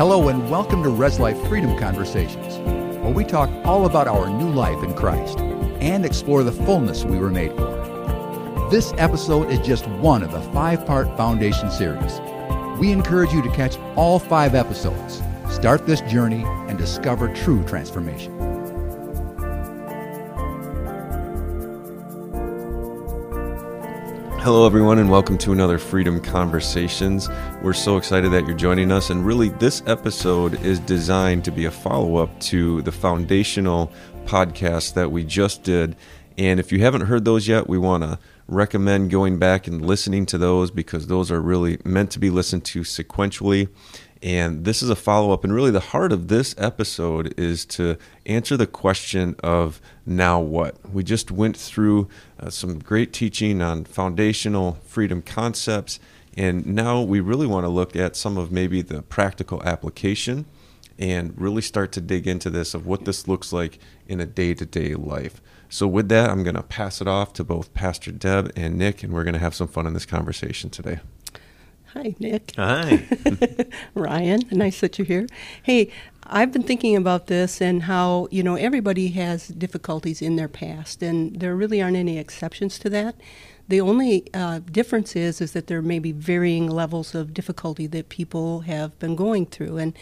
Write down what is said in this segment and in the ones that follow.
Hello and welcome to Res Life Freedom Conversations, where we talk all about our new life in Christ and explore the fullness we were made for. This episode is just one of the five part Foundation series. We encourage you to catch all five episodes, start this journey, and discover true transformation. Hello, everyone, and welcome to another Freedom Conversations. We're so excited that you're joining us. And really, this episode is designed to be a follow up to the foundational podcast that we just did. And if you haven't heard those yet, we want to recommend going back and listening to those because those are really meant to be listened to sequentially. And this is a follow up. And really, the heart of this episode is to answer the question of now what? We just went through uh, some great teaching on foundational freedom concepts. And now we really want to look at some of maybe the practical application and really start to dig into this of what this looks like in a day to day life. So, with that, I'm going to pass it off to both Pastor Deb and Nick, and we're going to have some fun in this conversation today. Hi, Nick. Hi. Ryan, nice that you're here. Hey, I've been thinking about this and how, you know, everybody has difficulties in their past, and there really aren't any exceptions to that. The only uh, difference is is that there may be varying levels of difficulty that people have been going through. And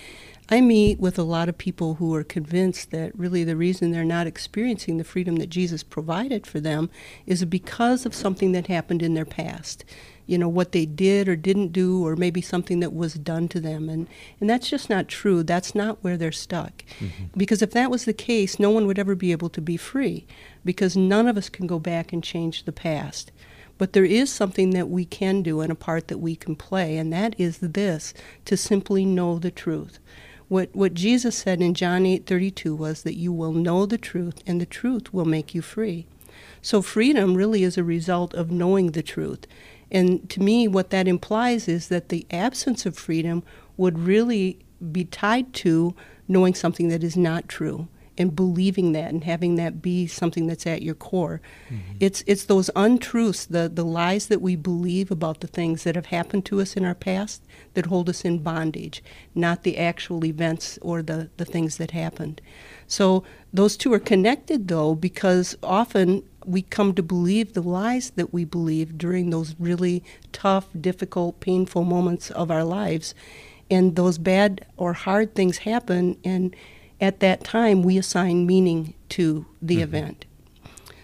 I meet with a lot of people who are convinced that really the reason they're not experiencing the freedom that Jesus provided for them is because of something that happened in their past you know what they did or didn't do or maybe something that was done to them. And and that's just not true. That's not where they're stuck. Mm-hmm. because if that was the case no one would ever be able to be free because none of us can go back and change the past. But there is something that we can do and a part that we can play and that is this to simply know the truth. What what Jesus said in John 8:32 was that you will know the truth and the truth will make you free. So freedom really is a result of knowing the truth and to me, what that implies is that the absence of freedom would really be tied to knowing something that is not true and believing that and having that be something that's at your core. Mm-hmm. It's it's those untruths, the the lies that we believe about the things that have happened to us in our past that hold us in bondage, not the actual events or the, the things that happened. So those two are connected though because often we come to believe the lies that we believe during those really tough, difficult, painful moments of our lives. And those bad or hard things happen, and at that time, we assign meaning to the mm-hmm. event.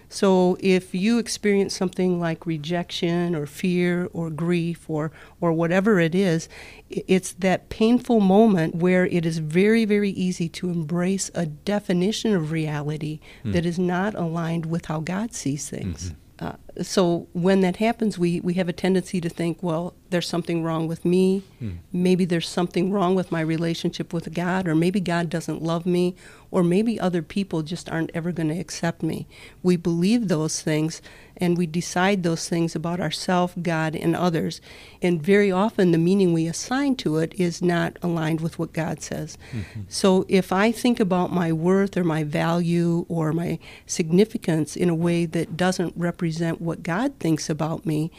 So if you experience something like rejection or fear or grief or, or whatever it is, it's that painful moment where it is very, very easy to embrace a definition of reality mm. that is not aligned with how God sees things. Mm-hmm. Uh, so when that happens, we, we have a tendency to think, well, there's something wrong with me. Mm. Maybe there's something wrong with my relationship with God, or maybe God doesn't love me, or maybe other people just aren't ever going to accept me. We believe those things and we decide those things about ourselves, God, and others. And very often the meaning we assign to it is not aligned with what God says. Mm-hmm. So if I think about my worth or my value or my significance in a way that doesn't represent what God thinks about me,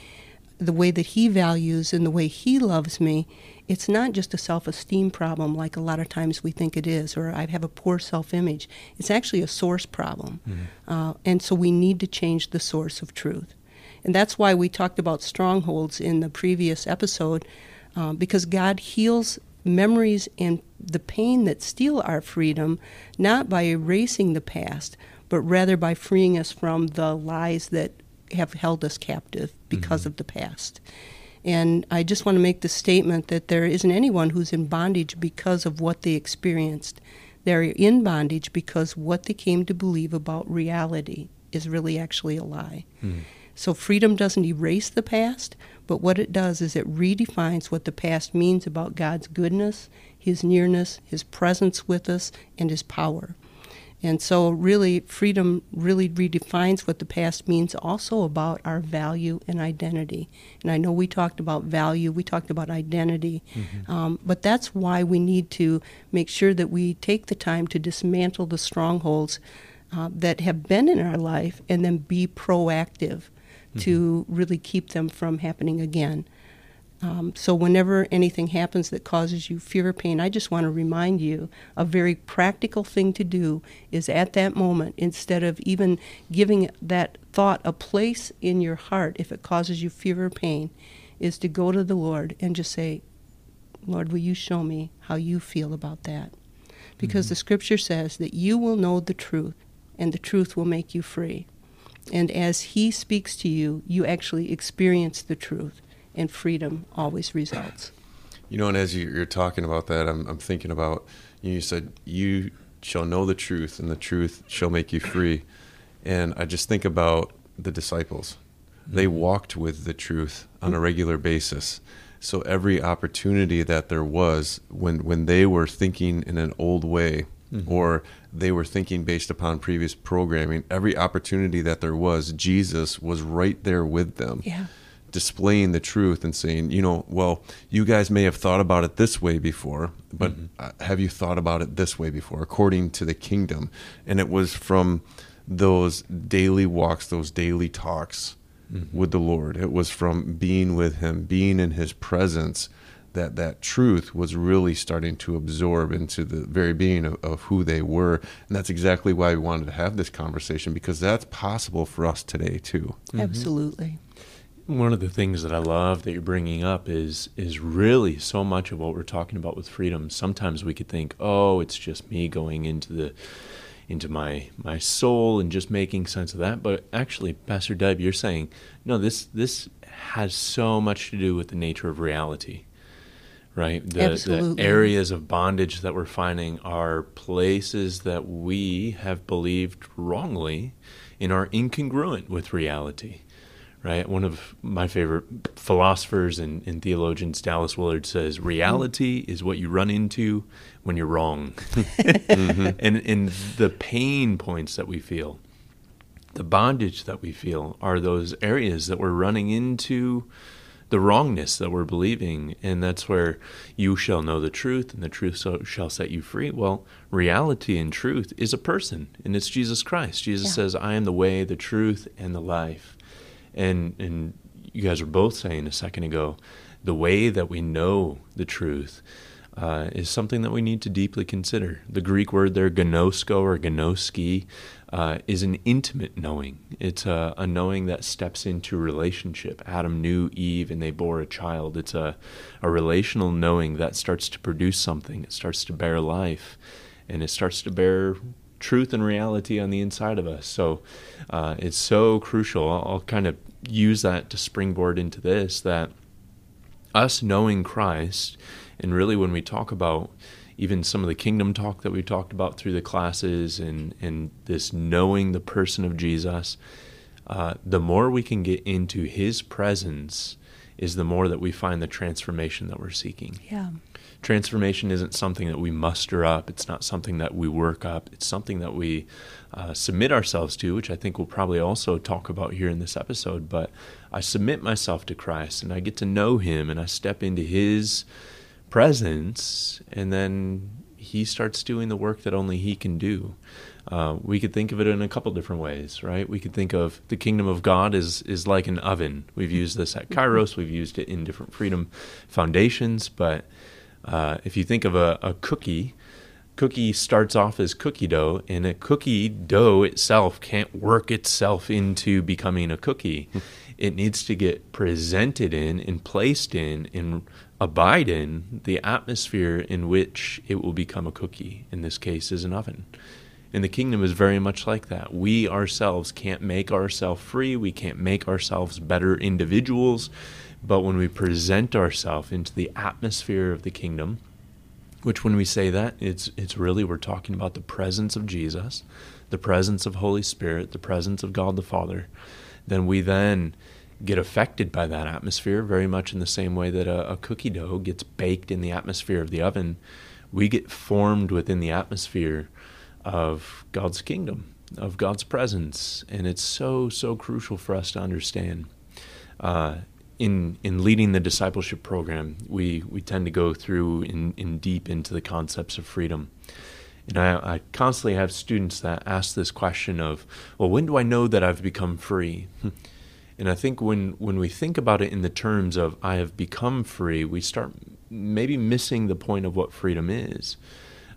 the way that He values and the way He loves me, it's not just a self esteem problem like a lot of times we think it is, or I have a poor self image. It's actually a source problem. Mm-hmm. Uh, and so we need to change the source of truth. And that's why we talked about strongholds in the previous episode, uh, because God heals memories and the pain that steal our freedom, not by erasing the past, but rather by freeing us from the lies that have held us captive because mm-hmm. of the past. And I just want to make the statement that there isn't anyone who's in bondage because of what they experienced. They're in bondage because what they came to believe about reality is really actually a lie. Mm. So freedom doesn't erase the past, but what it does is it redefines what the past means about God's goodness, His nearness, His presence with us, and His power. And so, really, freedom really redefines what the past means also about our value and identity. And I know we talked about value, we talked about identity, mm-hmm. um, but that's why we need to make sure that we take the time to dismantle the strongholds uh, that have been in our life and then be proactive mm-hmm. to really keep them from happening again. Um, so, whenever anything happens that causes you fear or pain, I just want to remind you a very practical thing to do is at that moment, instead of even giving that thought a place in your heart, if it causes you fear or pain, is to go to the Lord and just say, Lord, will you show me how you feel about that? Because mm-hmm. the scripture says that you will know the truth, and the truth will make you free. And as He speaks to you, you actually experience the truth and freedom always results. You know, and as you're talking about that, I'm, I'm thinking about you, said, You shall know the truth, and the truth shall make you free. And I just think about the disciples. They mm-hmm. walked with the truth on a regular basis. So every opportunity that there was when when they were thinking in an old way mm-hmm. or they were thinking based upon previous programming, every opportunity that there was, Jesus was right there with them. Yeah displaying the truth and saying, you know, well, you guys may have thought about it this way before, but mm-hmm. have you thought about it this way before, according to the kingdom? And it was from those daily walks, those daily talks mm-hmm. with the Lord. It was from being with Him, being in His presence. That, that truth was really starting to absorb into the very being of, of who they were. And that's exactly why we wanted to have this conversation because that's possible for us today, too. Mm-hmm. Absolutely. One of the things that I love that you're bringing up is is really so much of what we're talking about with freedom. Sometimes we could think, "Oh, it's just me going into the into my my soul and just making sense of that." But actually, Pastor Deb, you're saying, "No, this this has so much to do with the nature of reality." Right? The, Absolutely. the areas of bondage that we're finding are places that we have believed wrongly and are incongruent with reality right? One of my favorite philosophers and, and, theologians, Dallas Willard, says reality is what you run into when you're wrong. mm-hmm. And, and the pain points that we feel, the bondage that we feel, are those areas that we're running into the wrongness that we're believing. And that's where you shall know the truth, and the truth shall set you free. Well, reality and truth is a person, and it's Jesus Christ. Jesus yeah. says, I am the way, the truth, and the life and and you guys were both saying a second ago, the way that we know the truth uh, is something that we need to deeply consider. The Greek word there, gnosko or gnoski, uh, is an intimate knowing. It's a, a, knowing that steps into relationship. Adam knew Eve and they bore a child. It's a, a relational knowing that starts to produce something. It starts to bear life and it starts to bear truth and reality on the inside of us. So uh, it's so crucial. I'll, I'll kind of use that to springboard into this that us knowing Christ, and really when we talk about even some of the kingdom talk that we talked about through the classes and, and this knowing the person of Jesus, uh, the more we can get into his presence is the more that we find the transformation that we're seeking. Yeah. Transformation isn't something that we muster up, it's not something that we work up, it's something that we uh, submit ourselves to, which I think we'll probably also talk about here in this episode. But I submit myself to Christ and I get to know Him and I step into His presence, and then He starts doing the work that only He can do. Uh, we could think of it in a couple different ways, right? We could think of the kingdom of God is is like an oven. We've used this at Kairos. We've used it in different freedom foundations. But uh, if you think of a, a cookie, cookie starts off as cookie dough, and a cookie dough itself can't work itself into becoming a cookie. it needs to get presented in and placed in and abide in the atmosphere in which it will become a cookie. In this case, is an oven. And the kingdom is very much like that. We ourselves can't make ourselves free. We can't make ourselves better individuals. But when we present ourselves into the atmosphere of the kingdom, which when we say that it's it's really we're talking about the presence of Jesus, the presence of Holy Spirit, the presence of God the Father, then we then get affected by that atmosphere very much in the same way that a, a cookie dough gets baked in the atmosphere of the oven. We get formed within the atmosphere of God's kingdom, of God's presence, and it's so so crucial for us to understand. Uh, in in leading the discipleship program, we we tend to go through in, in deep into the concepts of freedom. And I, I constantly have students that ask this question of, well, when do I know that I've become free? And I think when, when we think about it in the terms of I have become free, we start maybe missing the point of what freedom is.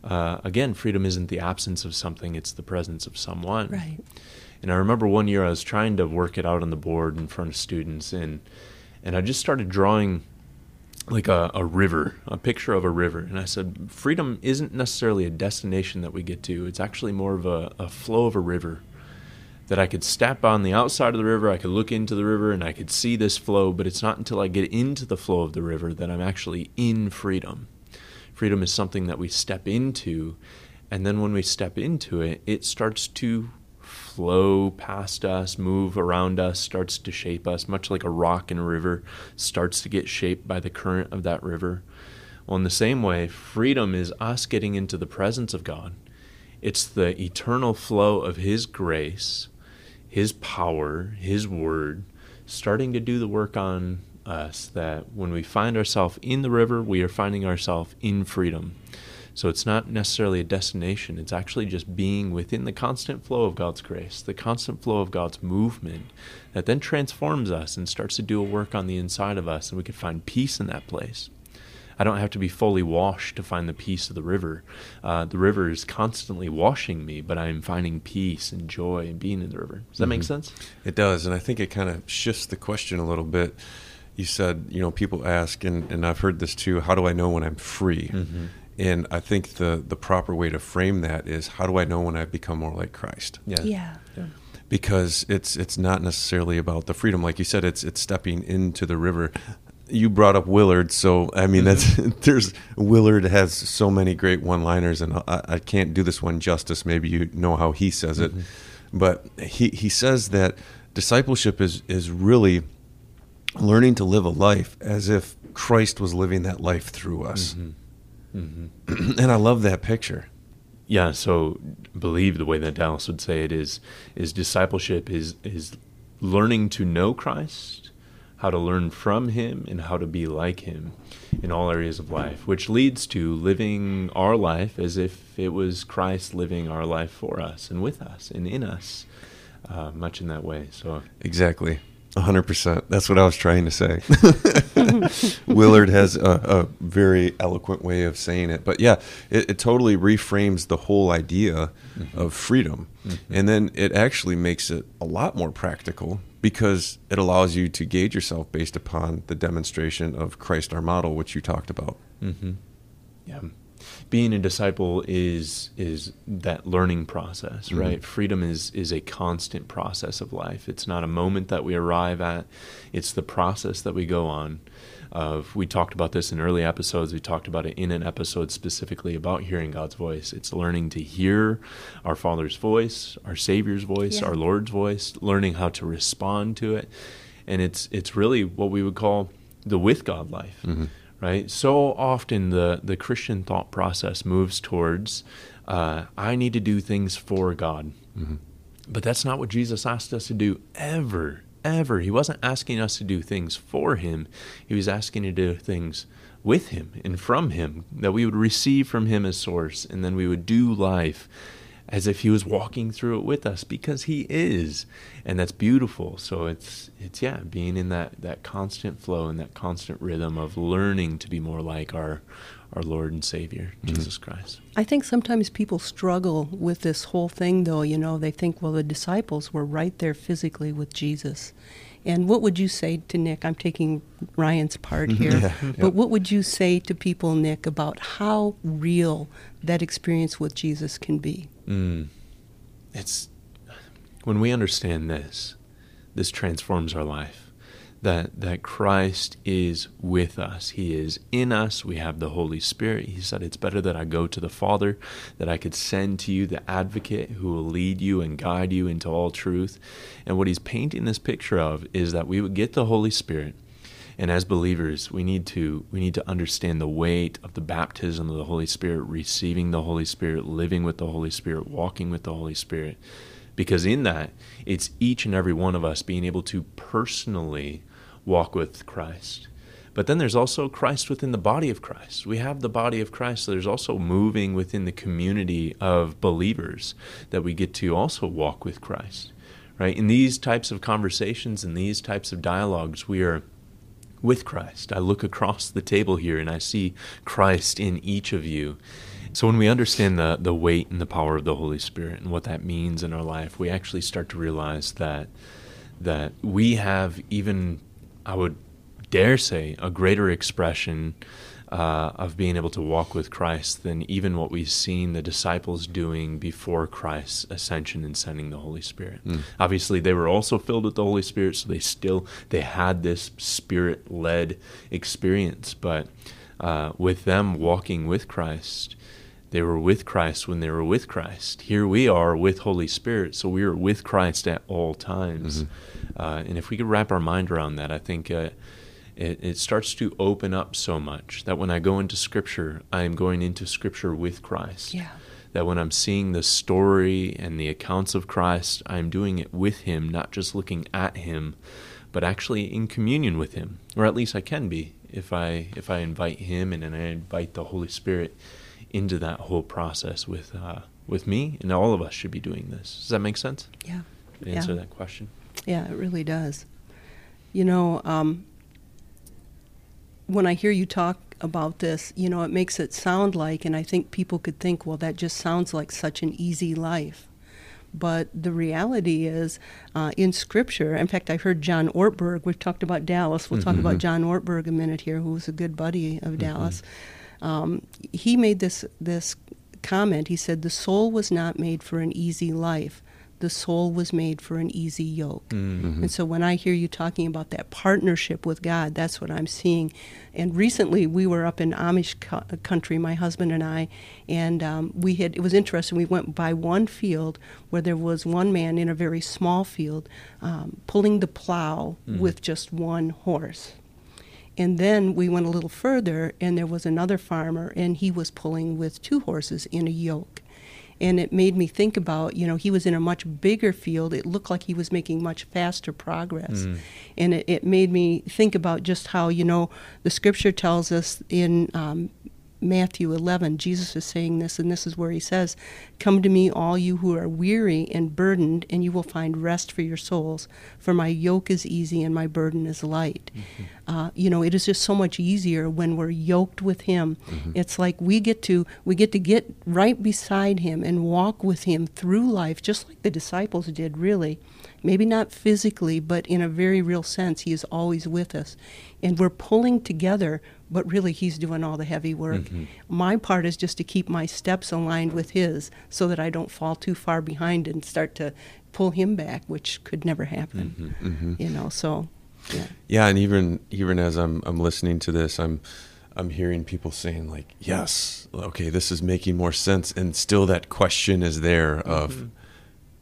Uh, again, freedom isn't the absence of something, it's the presence of someone. Right. And I remember one year I was trying to work it out on the board in front of students, and, and I just started drawing like a, a river, a picture of a river. And I said, freedom isn't necessarily a destination that we get to, it's actually more of a, a flow of a river that I could step on the outside of the river, I could look into the river, and I could see this flow, but it's not until I get into the flow of the river that I'm actually in freedom. Freedom is something that we step into, and then when we step into it, it starts to flow past us, move around us, starts to shape us, much like a rock in a river starts to get shaped by the current of that river. Well, in the same way, freedom is us getting into the presence of God. It's the eternal flow of His grace his power, His word, starting to do the work on us that when we find ourselves in the river, we are finding ourselves in freedom. So it's not necessarily a destination, it's actually just being within the constant flow of God's grace, the constant flow of God's movement that then transforms us and starts to do a work on the inside of us, and we can find peace in that place. I don't have to be fully washed to find the peace of the river. Uh, the river is constantly washing me, but I'm finding peace and joy and being in the river. Does that mm-hmm. make sense? It does, and I think it kind of shifts the question a little bit. You said, you know, people ask, and, and I've heard this too. How do I know when I'm free? Mm-hmm. And I think the the proper way to frame that is, how do I know when I've become more like Christ? Yeah. yeah. yeah because it's it's not necessarily about the freedom like you said it's it's stepping into the river you brought up Willard, so I mean that's mm-hmm. there's Willard has so many great one-liners, and I, I, can't do this one justice. Maybe you know how he says it, mm-hmm. but he he says that discipleship is is really learning to live a life as if Christ was living that life through us, mm-hmm. Mm-hmm. and I love that picture. Yeah, so believe the way that Dallas would say it is is discipleship is is learning to know Christ how to learn from him and how to be like him in all areas of life, which leads to living our life as if it was Christ living our life for us and with us and in us, uh, much in that way. So exactly. 100%. That's what I was trying to say. Willard has a, a, very eloquent way of saying it. But yeah, it, it totally reframes the whole idea mm-hmm. of freedom. Mm-hmm. And then it actually makes it a lot more practical because it allows you to gauge yourself based upon the demonstration of Christ our model, which you talked about. Mm-hmm. Yeah, being a disciple is is that learning process, mm-hmm. right? Freedom is is a constant process of life. It's not a moment that we arrive at; it's the process that we go on of we talked about this in early episodes we talked about it in an episode specifically about hearing god's voice it's learning to hear our father's voice our savior's voice yeah. our lord's voice learning how to respond to it and it's it's really what we would call the with god life mm-hmm. Right so often the the christian thought process moves towards uh, i need to do things for god mm-hmm. but that's not what jesus asked us to do ever ever. He wasn't asking us to do things for him, he was asking to do things with him and from him, that we would receive from him as source, and then we would do life as if he was walking through it with us because he is and that's beautiful so it's it's yeah being in that that constant flow and that constant rhythm of learning to be more like our our Lord and Savior, mm-hmm. Jesus Christ. I think sometimes people struggle with this whole thing, though. You know, they think, well, the disciples were right there physically with Jesus. And what would you say to Nick? I'm taking Ryan's part here. yeah, but what would you say to people, Nick, about how real that experience with Jesus can be? Mm. It's when we understand this, this transforms our life that that Christ is with us. He is in us. We have the Holy Spirit. He said it's better that I go to the Father, that I could send to you the advocate who will lead you and guide you into all truth. And what he's painting this picture of is that we would get the Holy Spirit. And as believers, we need to we need to understand the weight of the baptism of the Holy Spirit, receiving the Holy Spirit, living with the Holy Spirit, walking with the Holy Spirit. Because in that, it's each and every one of us being able to personally walk with Christ. But then there's also Christ within the body of Christ. We have the body of Christ. So there's also moving within the community of believers that we get to also walk with Christ. right? In these types of conversations and these types of dialogues, we are with Christ. I look across the table here and I see Christ in each of you. So when we understand the, the weight and the power of the Holy Spirit and what that means in our life, we actually start to realize that that we have even I would dare say a greater expression uh, of being able to walk with Christ than even what we've seen the disciples doing before Christ's ascension and sending the Holy Spirit. Mm. Obviously, they were also filled with the Holy Spirit, so they still they had this spirit-led experience. But uh, with them walking with Christ, they were with Christ when they were with Christ. Here we are with Holy Spirit, so we are with Christ at all times. Mm-hmm. Uh, and if we could wrap our mind around that, I think. Uh, it, it starts to open up so much that when I go into Scripture, I am going into Scripture with Christ. Yeah. That when I'm seeing the story and the accounts of Christ, I'm doing it with Him, not just looking at Him, but actually in communion with Him, or at least I can be if I if I invite Him and, and I invite the Holy Spirit into that whole process with uh, with me, and all of us should be doing this. Does that make sense? Yeah. answer yeah. that question. Yeah, it really does. You know, um, when I hear you talk about this, you know, it makes it sound like, and I think people could think, well, that just sounds like such an easy life. But the reality is, uh, in Scripture, in fact, I heard John Ortberg, we've talked about Dallas, we'll mm-hmm. talk about John Ortberg a minute here, who's a good buddy of mm-hmm. Dallas. Um, he made this, this comment. He said, The soul was not made for an easy life, the soul was made for an easy yoke. Mm-hmm. And so when I hear you talking about that partnership with God, that's what I'm seeing. And recently we were up in Amish co- country, my husband and I, and um, we had, it was interesting. We went by one field where there was one man in a very small field um, pulling the plow mm-hmm. with just one horse. And then we went a little further, and there was another farmer, and he was pulling with two horses in a yoke. And it made me think about you know he was in a much bigger field. It looked like he was making much faster progress. Mm. and it, it, made me think about just how you know the scripture tells us in um, Matthew 11, Jesus is saying this, and this is where he says, Come to me, all you who are weary and burdened, and you will find rest for your souls. For my yoke is easy and my burden is light. Mm-hmm. Uh, you know, it is just so much easier when we're yoked with Him. Mm-hmm. It's like we get to we get to get right beside Him and walk with Him through life, just like the disciples did, really maybe not physically, but in a very real sense, He is always with us. And we're pulling together, but really He's doing all the heavy work. Mm-hmm. My part is just to keep my steps aligned with His so that I don't fall too far behind and start to pull Him back, which could never happen. Mm-hmm. Mm-hmm. You know, so. Yeah. yeah, and even even as I'm I'm listening to this, I'm I'm hearing people saying like, "Yes, okay, this is making more sense," and still that question is there of, mm-hmm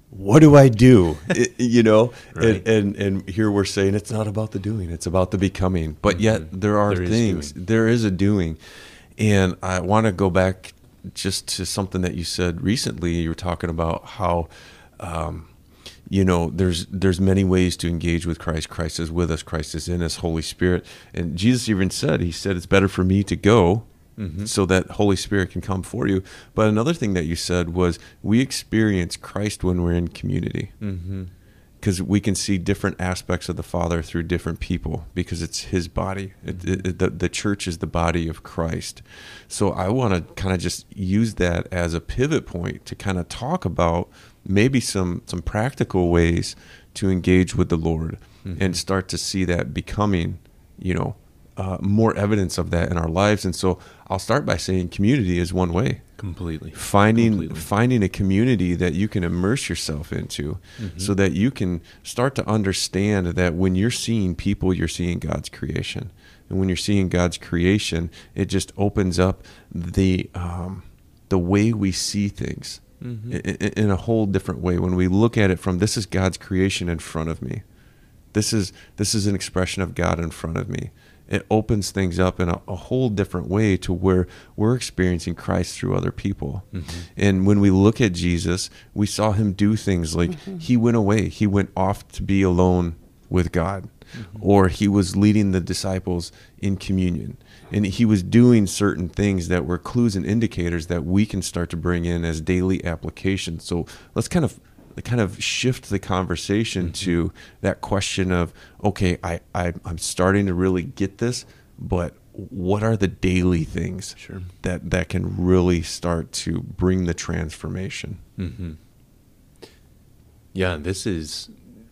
what do I do? it, you know, right. and, and, and here we're saying it's not about the doing; it's about the becoming. But mm-hmm. yet there are there things. There is a doing, and I want to go back just to something that you said recently. You were talking about how. Um, you know there's there's many ways to engage with Christ Christ is with us Christ is in us Holy Spirit and Jesus even said he said it's better for me to go mm-hmm. so that Holy Spirit can come for you. But another thing that you said was we experience Christ when we're in community. Because mm-hmm. we can see different aspects of the Father through different people because it's His body. Mm-hmm. It, it, the, the church is the body of Christ. So I want to kind of just use that as a pivot point to kind of talk about maybe some, some practical ways to engage with the Lord mm-hmm. and start to see that becoming, you know, uh, more evidence of that in our lives. And so I'll start by saying community is one way. Completely. Finding Completely. finding a community that you can immerse yourself into mm-hmm. so that you can start to understand that when you're seeing people, you're seeing God's creation. And when you're seeing God's creation, it just opens up the um, the way we see things mm-hmm. in, in a whole different way. When we look at it from this is God's creation in front of me. This is this is an expression of God in front of me it opens things up in a, a, whole different way to where we're experiencing Christ through other people. Mm-hmm. And when we look at Jesus, we saw him do things like mm-hmm. he went away, he went off to be alone with God, mm-hmm. or he was leading the disciples in communion. And he was doing certain things that were clues and indicators that we can start to bring in as daily applications. So let's kind of kind of shift the conversation mm-hmm. to that question of okay I, I i'm starting to really get this but what are the daily things sure. that that can really start to bring the transformation mm-hmm. yeah this is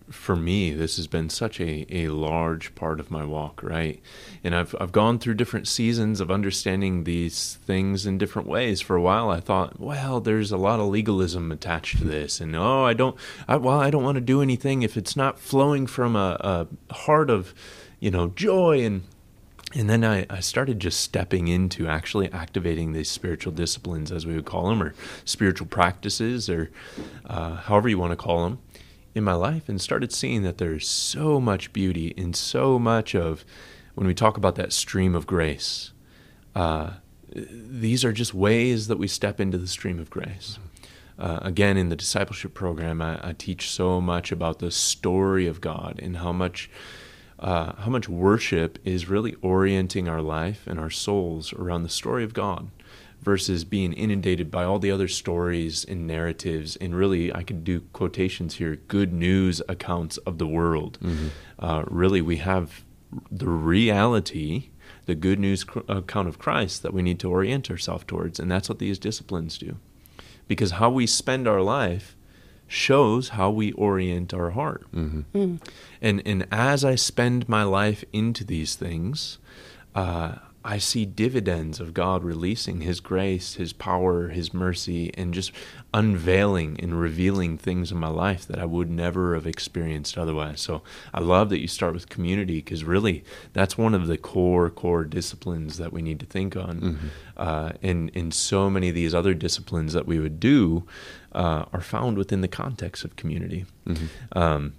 for me, this has been such a, a large part of my walk, right? And I've I've gone through different seasons of understanding these things in different ways. For a while, I thought, well, there's a lot of legalism attached to this, and oh, I don't, I, well, I don't want to do anything if it's not flowing from a, a heart of, you know, joy and. And then I, I started just stepping into actually activating these spiritual disciplines, as we would call them, or spiritual practices, or uh, however you want to call them in my life and started seeing that there's so much beauty in so much of when we talk about that stream of grace. Uh, these are just ways that we step into the stream of grace. Uh, again, in the discipleship program, I, I, teach so much about the story of God and how much uh, how much worship is really orienting our life and our souls around the story of God versus being inundated by all the other stories and narratives and really i could do quotations here good news accounts of the world mm-hmm. uh, really we have the reality the good news cr- account of christ that we need to orient ourselves towards and that's what these disciplines do because how we spend our life shows how we orient our heart mm-hmm. mm. and and as i spend my life into these things uh, I see dividends of God releasing His grace, His power, His mercy, and just unveiling and revealing things in my life that I would never have experienced otherwise. So I love that you start with community because really that's one of the core, core disciplines that we need to think on. Mm-hmm. Uh, and, and so many of these other disciplines that we would do uh, are found within the context of community. Mm-hmm. Um,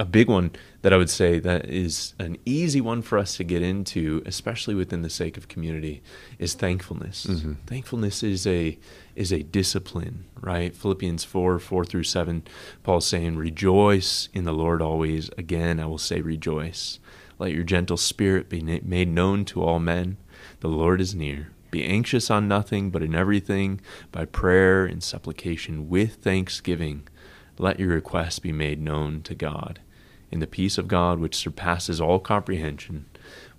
a big one that I would say that is an easy one for us to get into, especially within the sake of community, is thankfulness. Mm-hmm. Thankfulness is a is a discipline, right? Philippians four four through seven, Paul's saying, "Rejoice in the Lord always." Again, I will say, rejoice. Let your gentle spirit be made known to all men. The Lord is near. Be anxious on nothing, but in everything, by prayer and supplication with thanksgiving, let your requests be made known to God and the peace of God, which surpasses all comprehension,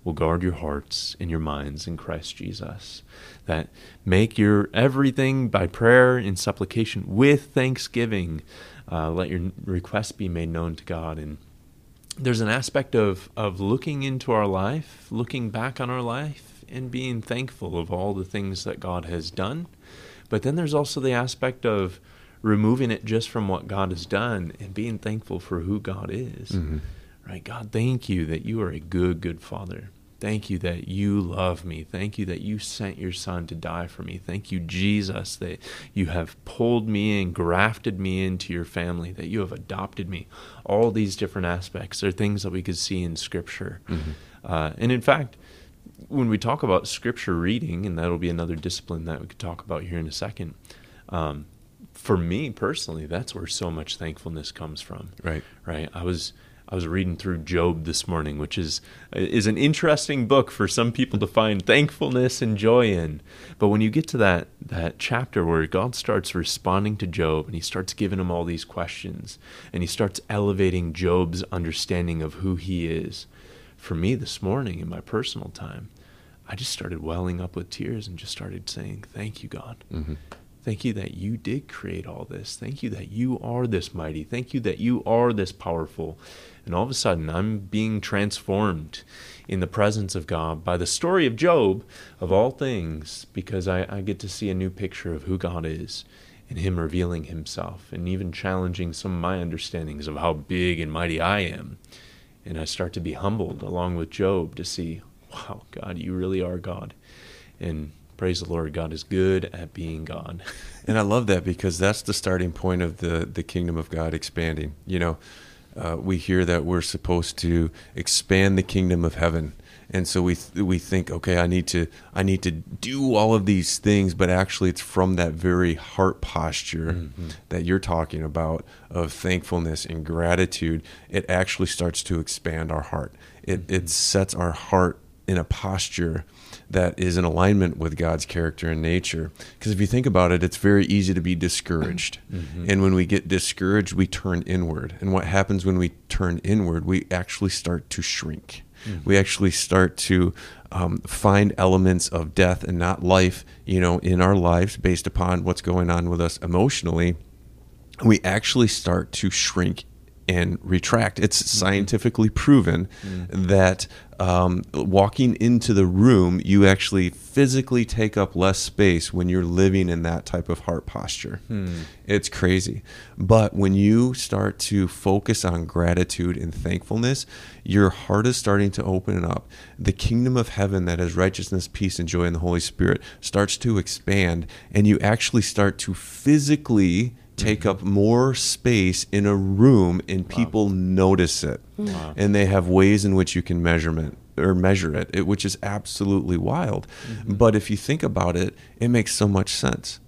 will guard your hearts and your minds in Christ Jesus. That make your everything by prayer and supplication with thanksgiving. Uh, let your requests be made known to God. And there's an aspect of, of looking into our life, looking back on our life, and being thankful of all the things that God has done. But then there's also the aspect of removing it just from what God has done and being thankful for who God is. Mm-hmm. Right? God, thank you that you are a good, good Father. Thank you that you love me. Thank you that you sent your son to die for me. Thank you, Jesus, that you have pulled me and grafted me into your family, that you have adopted me. All these different aspects are things that we could see in Scripture. Mm-hmm. Uh, and in fact, when we talk about Scripture reading, and that'll be another discipline that we could talk about here in a second, um, for me personally, that's where so much thankfulness comes from. Right. Right. I was I was reading through Job this morning, which is is an interesting book for some people to find thankfulness and joy in. But when you get to that that chapter where God starts responding to Job and he starts giving him all these questions and he starts elevating Job's understanding of who he is, for me this morning in my personal time, I just started welling up with tears and just started saying, "Thank you, God." Mm-hmm. Thank you that you did create all this. Thank you that you are this mighty. Thank you that you are this powerful. And all of a sudden, I'm being transformed in the presence of God by the story of Job, of all things, because I, I get to see a new picture of who God is and Him revealing Himself and even challenging some of my understandings of how big and mighty I am. And I start to be humbled along with Job to see, wow, God, you really are God. And praise the Lord, God is good at being God. and I love that because that's the starting point of the the kingdom of God expanding. You know, uh, we hear that we're supposed to expand the kingdom of heaven, and so we th- we think, okay, I need to I need to do all of these things, but actually, it's from that very heart posture mm-hmm. that you're talking about of thankfulness and gratitude. It actually starts to expand our heart. It mm-hmm. it sets our heart in a posture that is in alignment with God's character and nature. Because if you think about it, it's very easy to be discouraged. Mm-hmm. And when we get discouraged, we turn inward. And what happens when we turn inward, we actually start to shrink. Mm-hmm. We actually start to um, find elements of death and not life, you know, in our lives based upon what's going on with us emotionally. We actually start to shrink and retract. It's mm-hmm. scientifically proven mm-hmm. that um, walking into the room, you actually physically take up less space when you're living in that type of heart posture. Hmm. It's crazy. But when you start to focus on gratitude and thankfulness, your heart is starting to open up. The kingdom of heaven that is righteousness, peace, and joy in the Holy Spirit starts to expand, and you actually start to physically take up more space in a room and people wow. notice it wow. and they have ways in which you can measurement or measure it, it which is absolutely wild mm-hmm. but if you think about it it makes so much sense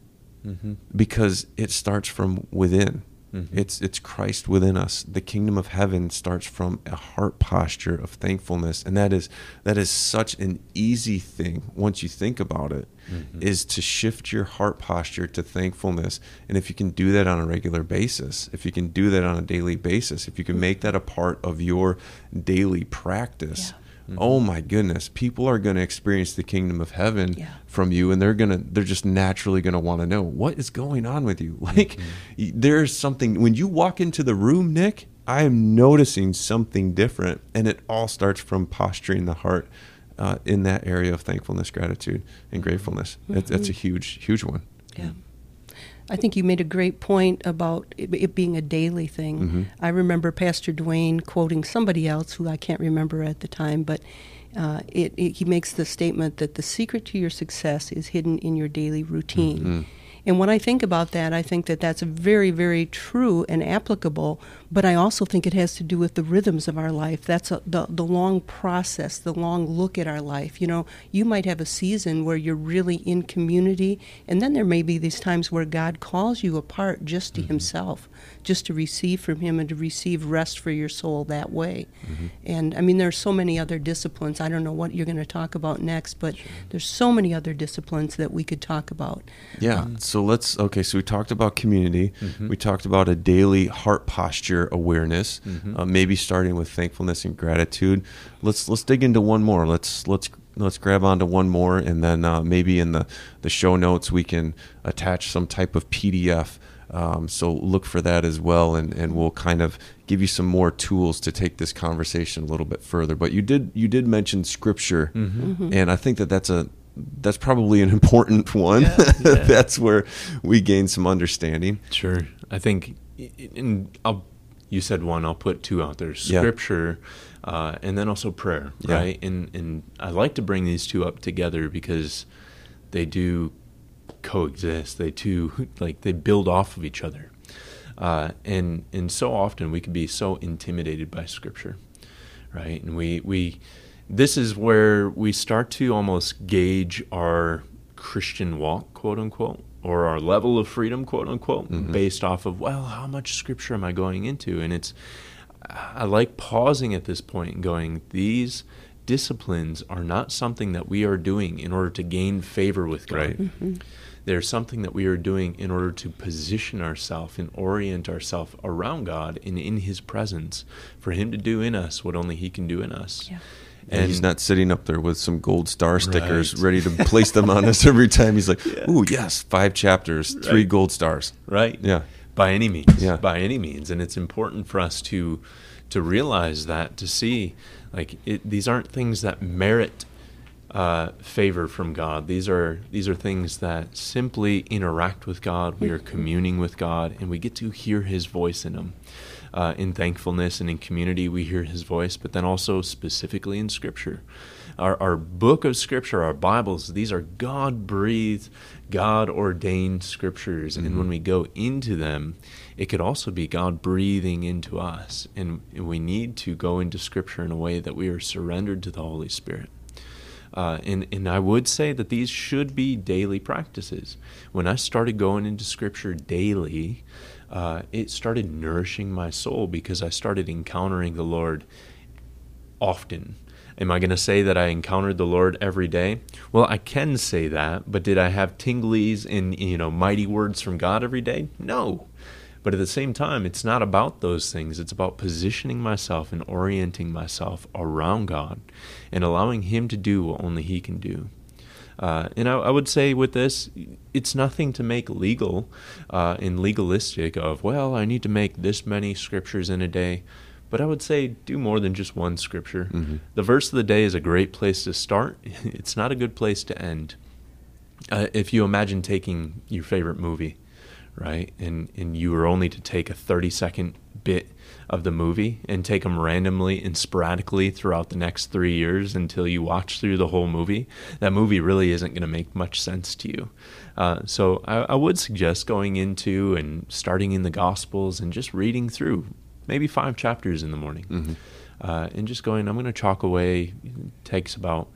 mm-hmm. because it starts from within Mm-hmm. It's it's Christ within us. The kingdom of heaven starts from a heart posture of thankfulness, and that is that is such an easy thing once you think about it. Mm-hmm. Is to shift your heart posture to thankfulness, and if you can do that on a regular basis, if you can do that on a daily basis, if you can make that a part of your daily practice. Yeah Mm-hmm. Oh my goodness, people are going to experience the kingdom of heaven yeah. from you and they're going to they're just naturally going to want to know what is going on with you. Like mm-hmm. there's something when you walk into the room, Nick, I am noticing something different and it all starts from posturing the heart uh, in that area of thankfulness, gratitude, and mm-hmm. gratefulness. Mm-hmm. That's a huge huge one. Yeah. I think you made a great point about it, it being a daily thing. Mm-hmm. I remember Pastor Dwayne quoting somebody else who I can't remember at the time, but uh, it, it, he makes the statement that the secret to your success is hidden in your daily routine. Mm-hmm. And when I think about that, I think that that's very, very true and applicable. But I also think it has to do with the rhythms of our life. That's a, the the long process, the long look at our life. You know, you might have a season where you're really in community, and then there may be these times where God calls you apart just to mm-hmm. Himself just to receive from Him and to receive rest for your soul that way. Mm-hmm. And I mean, there's so many other disciplines. I don't know what you're going to talk about next, but sure. there's so many other disciplines that we could talk about. Yeah. Um, so let's, okay, so we talked about community. Mm-hmm. We talked about a daily heart posture awareness, mm-hmm. uh, maybe starting with thankfulness and gratitude. Let's, let's dig into one more. Let's, let's, let's grab onto one more and then uh, maybe in the, the show notes we can attach some type of pdf um, so look for that as well, and, and we'll kind of give you some more tools to take this conversation a little bit further. But you did you did mention scripture, mm-hmm. Mm-hmm. and I think that that's a that's probably an important one. Yeah, yeah. that's where we gain some understanding. Sure, I think. In, I'll, you said one. I'll put two out there: scripture, yeah. uh, and then also prayer. Right, and and I like to bring these two up together because they do coexist. They two like they build off of each other, uh, and and so often we can be so intimidated by Scripture, right? And we we this is where we start to almost gauge our Christian walk, quote unquote, or our level of freedom, quote unquote, mm-hmm. based off of well, how much Scripture am I going into? And it's I like pausing at this point and going these disciplines are not something that we are doing in order to gain favor with God. Right. Mm-hmm. There's something that we are doing in order to position ourselves and orient ourselves around God and in His presence for Him to do in us what only He can do in us. Yeah. And, he's not sitting up there with some gold star stickers right. ready to place them on us every time. He's like, yeah. "Ooh, yes, five chapters, right. three gold stars." Right. Yeah. By any means. Yeah. By any means, and it's important for us to to realize that to see like it, these aren't things that merit uh, favor from God. These are these are things that simply interact with God. We are communing with God, and we get to hear His voice in them. Uh, in thankfulness and in community, we hear His voice, but then also specifically in Scripture. Our, our book of Scripture, our Bibles, these are God breathed, God ordained Scriptures. Mm-hmm. And when we go into them, it could also be God breathing into us. And we need to go into Scripture in a way that we are surrendered to the Holy Spirit. Uh, and, and I would say that these should be daily practices. When I started going into Scripture daily, uh, it started nourishing my soul because I started encountering the Lord often. Am I going to say that I encountered the Lord every day? Well, I can say that, but did I have tinglies and you know mighty words from God every day? No. But at the same time, it's not about those things. It's about positioning myself and orienting myself around God and allowing Him to do what only He can do. Uh, and I, I, would say with this, it's nothing to make legal uh, and legalistic of, well, I need to make this many scriptures in a day. But I would say do more than just one scripture. Mm-hmm. The verse of the day is a great place to start. It's not a good place to end. Uh, if you imagine taking your favorite movie, right, and and you were only to take a thirty second bit of the movie and take them randomly and sporadically throughout the next three years until you watch through the whole movie, that movie really isn't going to make much sense to you. Uh, so I, I would suggest going into and starting in the Gospels and just reading through maybe five chapters in the morning. Mm-hmm. Uh, and just going, I'm going to chalk away. Takes about,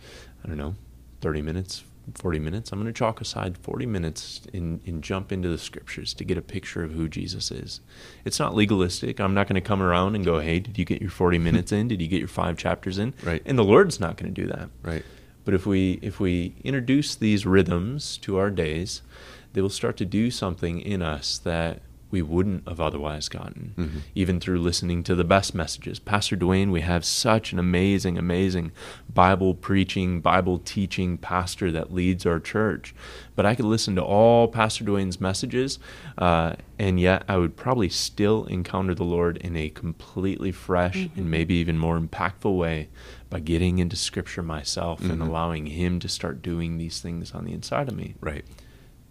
I don't know, 30 minutes, 40 minutes. I'm going to chalk aside 40 minutes and, and jump into the scriptures to get a picture of who Jesus is. It's not legalistic. I'm not going to come around and go, hey, did you get your 40 minutes in? Did you get your five chapters in? Right. And the Lord's not going to do that. Right. But if we if we introduce these rhythms to our days, they will start to do something in us that we wouldn't have otherwise gotten, mm-hmm. even through listening to the best messages. Pastor Dwayne, we have such an amazing, amazing Bible preaching, Bible teaching pastor that leads our church. But I could listen to all Pastor Dwayne's messages, uh, and yet I would probably still encounter the Lord in a completely fresh mm-hmm. and maybe even more impactful way by getting into Scripture myself mm-hmm. and allowing Him to start doing these things on the inside of me. Right.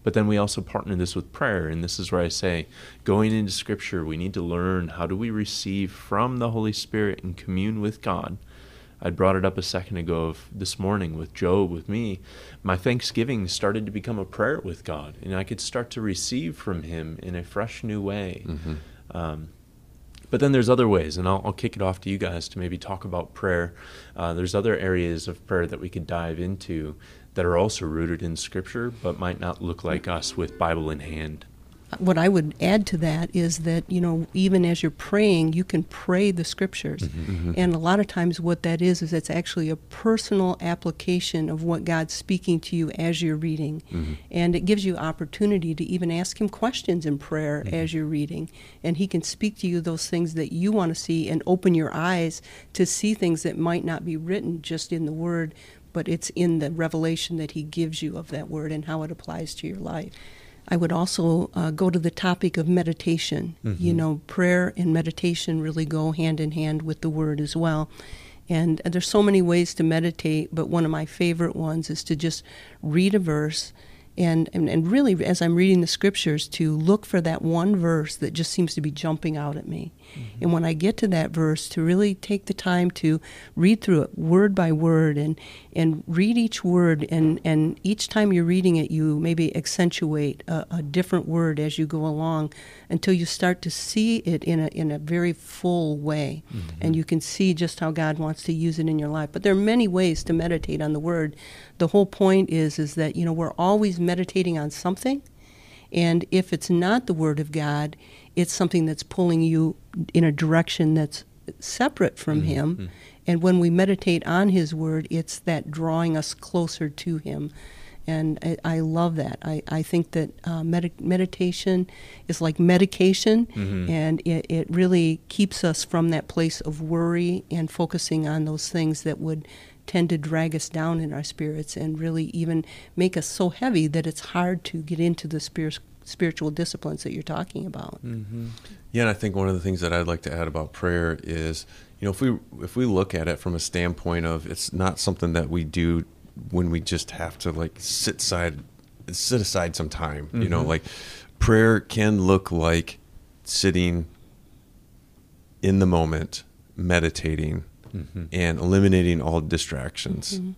But then we also partner this with prayer. And this is where I say, going into Scripture, we need to learn how do we receive from the Holy Spirit and commune with God. I brought it up a second ago of this morning with Job, with me. My thanksgiving started to become a prayer with God, and I could start to receive from Him in a fresh new way. Mm-hmm. Um, but then there's other ways, and I'll, I'll, kick it off to you guys to maybe talk about prayer. Uh, there's other areas of prayer that we could dive into that are also rooted in Scripture, but might not look like us with Bible in hand. What I would add to that is that, you know, even as you're praying, you can pray the scriptures. Mm-hmm, mm-hmm. And a lot of times, what that is, is it's actually a personal application of what God's speaking to you as you're reading. Mm-hmm. And it gives you opportunity to even ask Him questions in prayer mm-hmm. as you're reading. And He can speak to you those things that you want to see and open your eyes to see things that might not be written just in the Word, but it's in the revelation that He gives you of that word and how it applies to your life. I would also uh, go to the topic of meditation. Mm-hmm. You know, prayer and meditation really go hand in hand with the word as well. And, and there's so many ways to meditate, but one of my favorite ones is to just read a verse and, and, and really, as I'm reading the scriptures, to look for that one verse that just seems to be jumping out at me. Mm-hmm. And when I get to that verse, to really take the time to read through it word by word and, and read each word. And, and each time you're reading it, you maybe accentuate a, a different word as you go along until you start to see it in a, in a very full way. Mm-hmm. And you can see just how God wants to use it in your life. But there are many ways to meditate on the word. The whole point is, is that, you know, we're always meditating on something. And if it's not the Word of God, it's something that's pulling you in a direction that's separate from mm-hmm. Him. And when we meditate on His Word, it's that drawing us closer to Him. And I, I love that. I, I think that uh, med- meditation is like medication, mm-hmm. and it, it really keeps us from that place of worry and focusing on those things that would tend to drag us down in our spirits and really even make us so heavy that it's hard to get into the spirit spiritual disciplines that you're talking about. Mm-hmm. Yeah, and I think one of the things that I'd like to add about prayer is, you know, if we if we look at it from a standpoint of it's not something that we do when we just have to like sit side sit aside some time. Mm-hmm. You know, mm-hmm. like prayer can look like sitting in the moment, meditating, mm-hmm. and eliminating all distractions. Mm-hmm.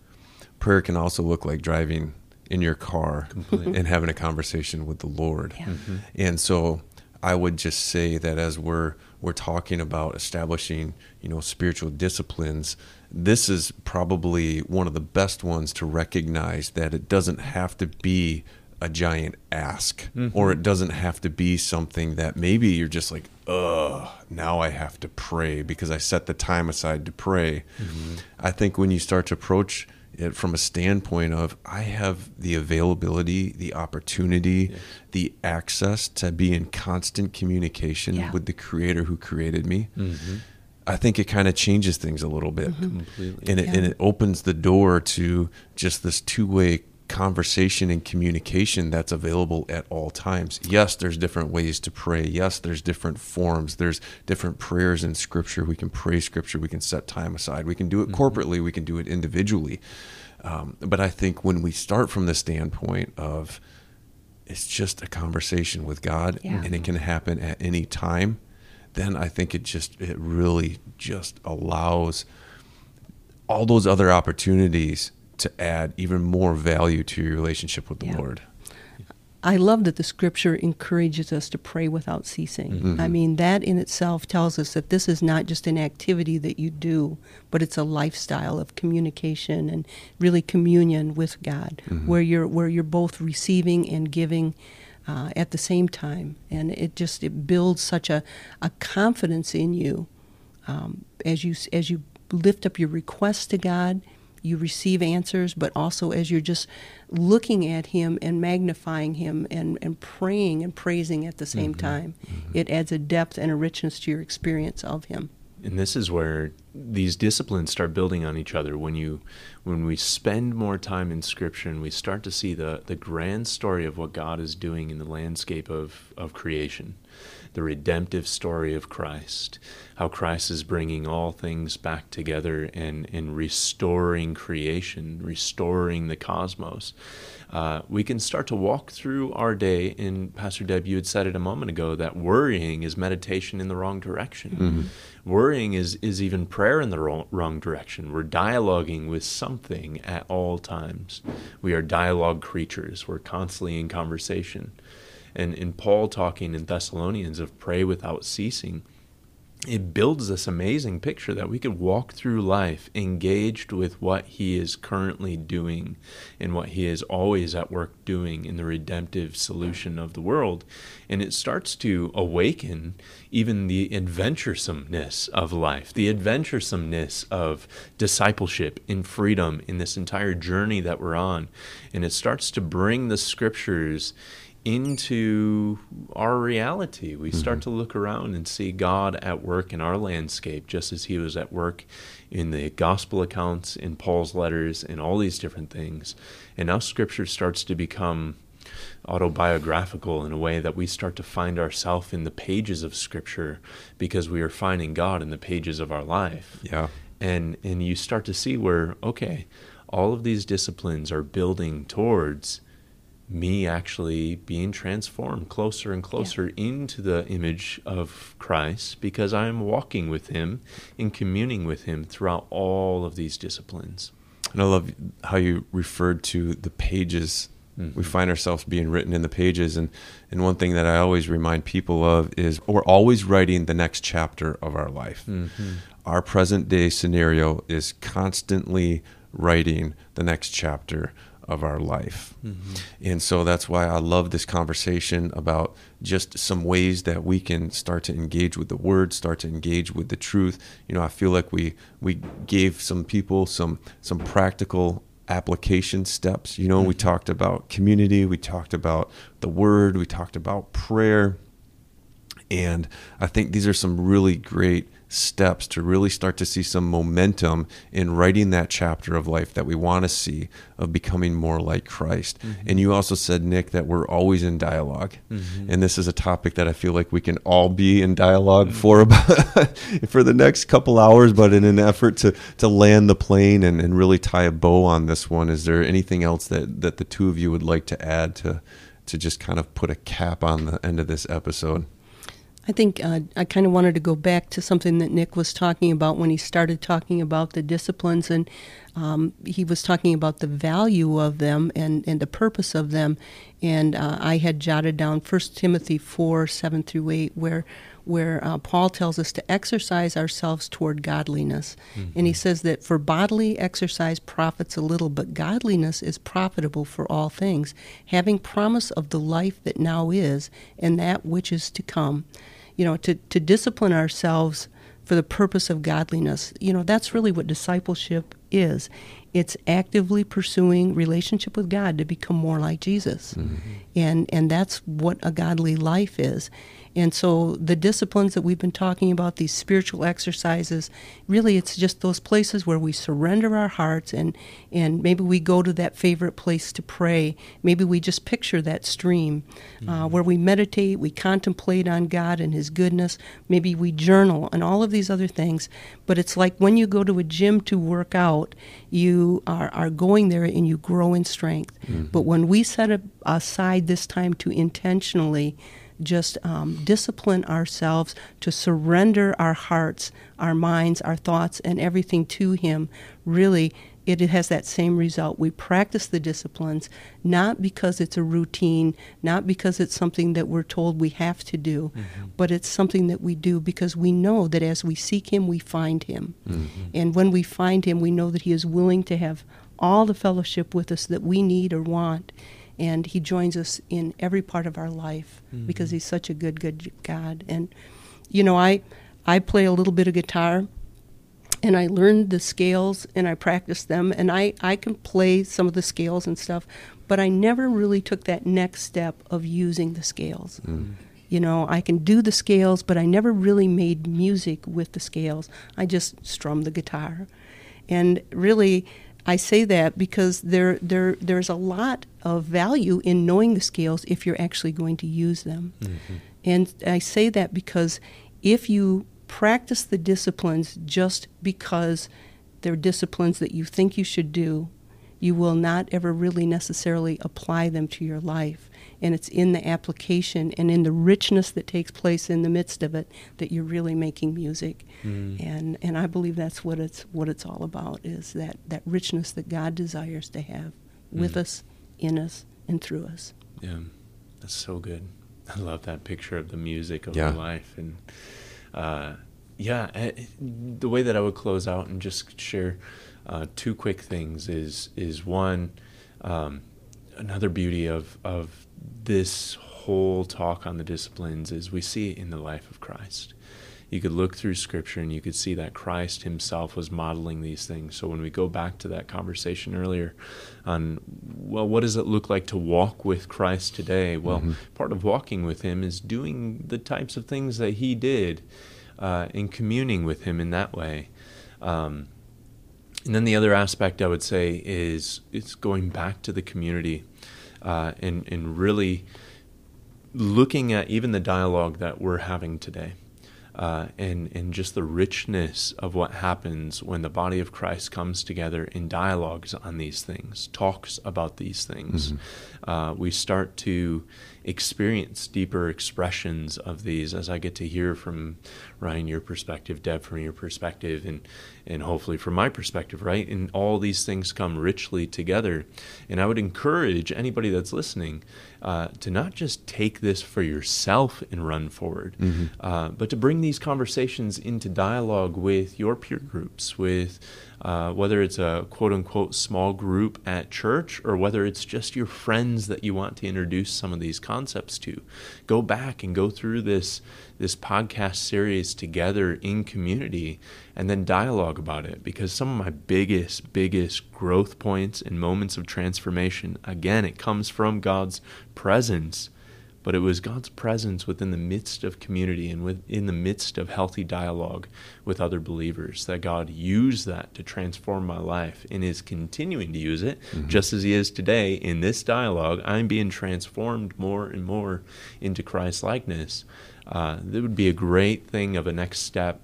Prayer can also look like driving in your car Completely. and having a conversation with the Lord. Yeah. Mm-hmm. And so I would just say that as we're we're talking about establishing, you know, spiritual disciplines, this is probably one of the best ones to recognize that it doesn't have to be a giant ask mm-hmm. or it doesn't have to be something that maybe you're just like, ugh, now I have to pray because I set the time aside to pray. Mm-hmm. I think when you start to approach it from a standpoint of I have the availability, the opportunity, yes. the access to be in constant communication yeah. with the creator who created me. Mm-hmm. I think it kind of changes things a little bit. Mm-hmm. Completely. And it, yeah. and it opens the door to just this two way conversation and communication that's available at all times. Yes, there's different ways to pray. Yes, there's different forms. There's different prayers in scripture. We can pray scripture. We can set time aside. We can do it mm-hmm. corporately. We can do it individually. Um, but I think when we start from the standpoint of it's just a conversation with God yeah. and it can happen at any time, then I think it just, it really just allows all those other opportunities to add even more value to your relationship with the yeah. Lord. I love that the scripture encourages us to pray without ceasing. Mm-hmm. I mean, that in itself tells us that this is not just an activity that you do, but it's a lifestyle of communication and really communion with God, mm-hmm. where you're where you're both receiving and giving uh, at the same time, and it just it builds such a, a confidence in you um, as you as you lift up your requests to God you receive answers, but also as you're just looking at Him and magnifying Him and, and praying and praising at the same mm-hmm. time, mm-hmm. it adds a depth and a richness to your experience of Him. And this is where these disciplines start building on each other. When you, when we spend more time in Scripture and we start to see the the grand story of what God is doing in the landscape of of creation, the redemptive story of Christ, how Christ is bringing all things back together and, and restoring creation, restoring the cosmos. Uh, we can start to walk through our day. And Pastor Deb, you had said it a moment ago that worrying is meditation in the wrong direction. Mm-hmm. Worrying is, is even prayer in the wrong, wrong direction. We're dialoguing with something at all times. We are dialogue creatures, we're constantly in conversation and in Paul talking in Thessalonians of pray without ceasing, it builds this amazing picture that we could walk through life engaged with what he is currently doing and what he is always at work doing in the redemptive solution of the world. And it starts to awaken even the adventuresomeness of life, the adventuresomeness of discipleship in freedom in this entire journey that we're on. And it starts to bring the scriptures into our reality. We mm-hmm. start to look around and see God at work in our landscape, just as He was at work in the gospel accounts, in Paul's letters, and all these different things. And now Scripture starts to become autobiographical in a way that we start to find ourselves in the pages of Scripture because we are finding God in the pages of our life. Yeah. And and you start to see where okay, all of these disciplines are building towards me actually being transformed closer and closer yeah. into the image of Christ because I am walking with Him and communing with Him throughout all of these disciplines. And I love how you referred to the pages. Mm-hmm. We find ourselves being written in the pages. And, and one thing that I always remind people of is we're always writing the next chapter of our life. Mm-hmm. Our present day scenario is constantly writing the next chapter of our life. Mm-hmm. And so that's why I love this conversation about just some ways that we can start to engage with the word, start to engage with the truth. You know, I feel like we we gave some people some some practical application steps. You know, mm-hmm. we talked about community, we talked about the word, we talked about prayer. And I think these are some really great steps to really start to see some momentum in writing that chapter of life that we want to see of becoming more like Christ. Mm-hmm. And you also said, Nick, that we're always in dialog mm-hmm. And this is a topic that I feel like we can all be in dialog mm-hmm. for about for the next couple hours, but in an effort to to land the plane and, and really tie a bow on this one, is there anything else that, that the two of you would like to add to to just kind of put a cap on the end of this episode? I think uh, I kind of wanted to go back to something that Nick was talking about when he started talking about the disciplines, and um, he was talking about the value of them and, and the purpose of them. And uh, I had jotted down 1 Timothy 4 7 through 8, where where uh, Paul tells us to exercise ourselves toward godliness. Mm-hmm. And he says that for bodily exercise profits a little, but godliness is profitable for all things, having promise of the life that now is and that which is to come you know, to, to discipline ourselves for the purpose of godliness. You know, that's really what discipleship is. It's actively pursuing relationship with God to become more like Jesus. Mm-hmm. And and that's what a godly life is. And so the disciplines that we've been talking about, these spiritual exercises, really it's just those places where we surrender our hearts and, and maybe we go to that favorite place to pray. Maybe we just picture that stream uh, mm-hmm. uh, where we meditate, we contemplate on God and His goodness. Maybe we journal and all of these other things. But it's like when you go to a gym to work out, you are, are going there and you grow in strength. Mm-hmm. But when we set aside this time to intentionally just um, discipline ourselves to surrender our hearts, our minds, our thoughts, and everything to Him, really, it has that same result. We practice the disciplines not because it's a routine, not because it's something that we're told we have to do, mm-hmm. but it's something that we do because we know that as we seek Him, we find Him. Mm-hmm. And when we find Him, we know that He is willing to have all the fellowship with us that we need or want and he joins us in every part of our life mm-hmm. because he's such a good good god and you know i i play a little bit of guitar and i learned the scales and i practiced them and i i can play some of the scales and stuff but i never really took that next step of using the scales mm. you know i can do the scales but i never really made music with the scales i just strummed the guitar and really I say that because there, there, there's a lot of value in knowing the scales if you're actually going to use them. Mm-hmm. And I say that because if you practice the disciplines just because they're disciplines that you think you should do, you will not ever really necessarily apply them to your life and it's in the application and in the richness that takes place in the midst of it that you're really making music. Mm. And and I believe that's what it's what it's all about is that that richness that God desires to have with mm. us, in us, and through us. Yeah, that's so good. I love that picture of the music of yeah. life and. Uh, yeah, eh, the way that I would close out and just share uh, two quick things is is one, um, another beauty of of this whole talk on the disciplines is we see it in the life of Christ. You could look through scripture and you could see that Christ himself was modeling these things. So when we go back to that conversation earlier on, well, what does it look like to walk with Christ today? Well, mm-hmm. part of walking with him is doing the types of things that he did uh, in communing with him in that way. Um, and then the other aspect I would say is it's going back to the community uh, and, and really looking at even the dialogue that we're having today. Uh, and and just the richness of what happens when the body of Christ comes together in dialogues on these things, talks about these things. Mm-hmm. Uh, we start to experience deeper expressions of these as I get to hear from Ryan your perspective, Deb from your perspective, and and hopefully from my perspective, right? And all these things come richly together. And I would encourage anybody that's listening uh, to not just take this for yourself and run forward, mm-hmm. uh, but to bring these conversations into dialogue with your peer groups, with uh, whether it's a quote unquote small group at church or whether it's just your friends that you want to introduce some of these concepts to. Go back and go through this this podcast series together in community and then dialogue about it because some of my biggest biggest growth points and moments of transformation again it comes from God's presence but it was God's presence within the midst of community and within the midst of healthy dialogue with other believers that God used that to transform my life and is continuing to use it mm-hmm. just as He is today in this dialogue. I'm being transformed more and more into Christ likeness. Uh, that would be a great thing of a next step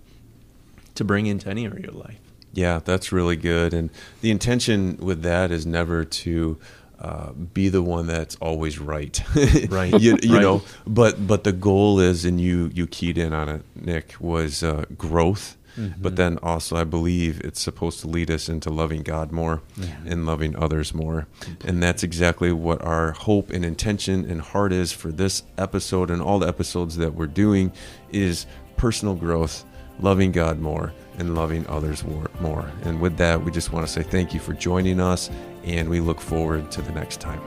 to bring into any area of life. Yeah, that's really good. And the intention with that is never to uh, be the one that's always right. right. you, you right. know, but but the goal is, and you you keyed in on it, Nick, was uh, growth. Mm-hmm. But then also, I believe it's supposed to lead us into loving God more yeah. and loving others more. Completely. And that's exactly what our hope and intention and heart is for this episode and all the episodes that we're doing is personal growth, loving God more, and loving others more. And with that, we just want to say thank you for joining us, and we look forward to the next time.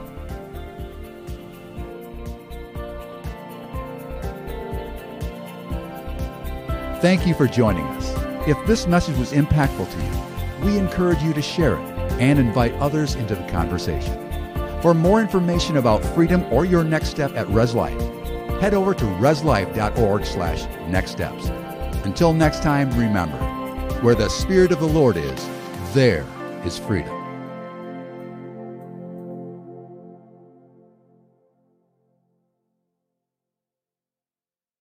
Thank you for joining us. If this message was impactful to you, we encourage you to share it and invite others into the conversation. For more information about freedom or your next step at Res Life, head over to reslife.org slash next steps. Until next time, remember, where the Spirit of the Lord is, there is freedom.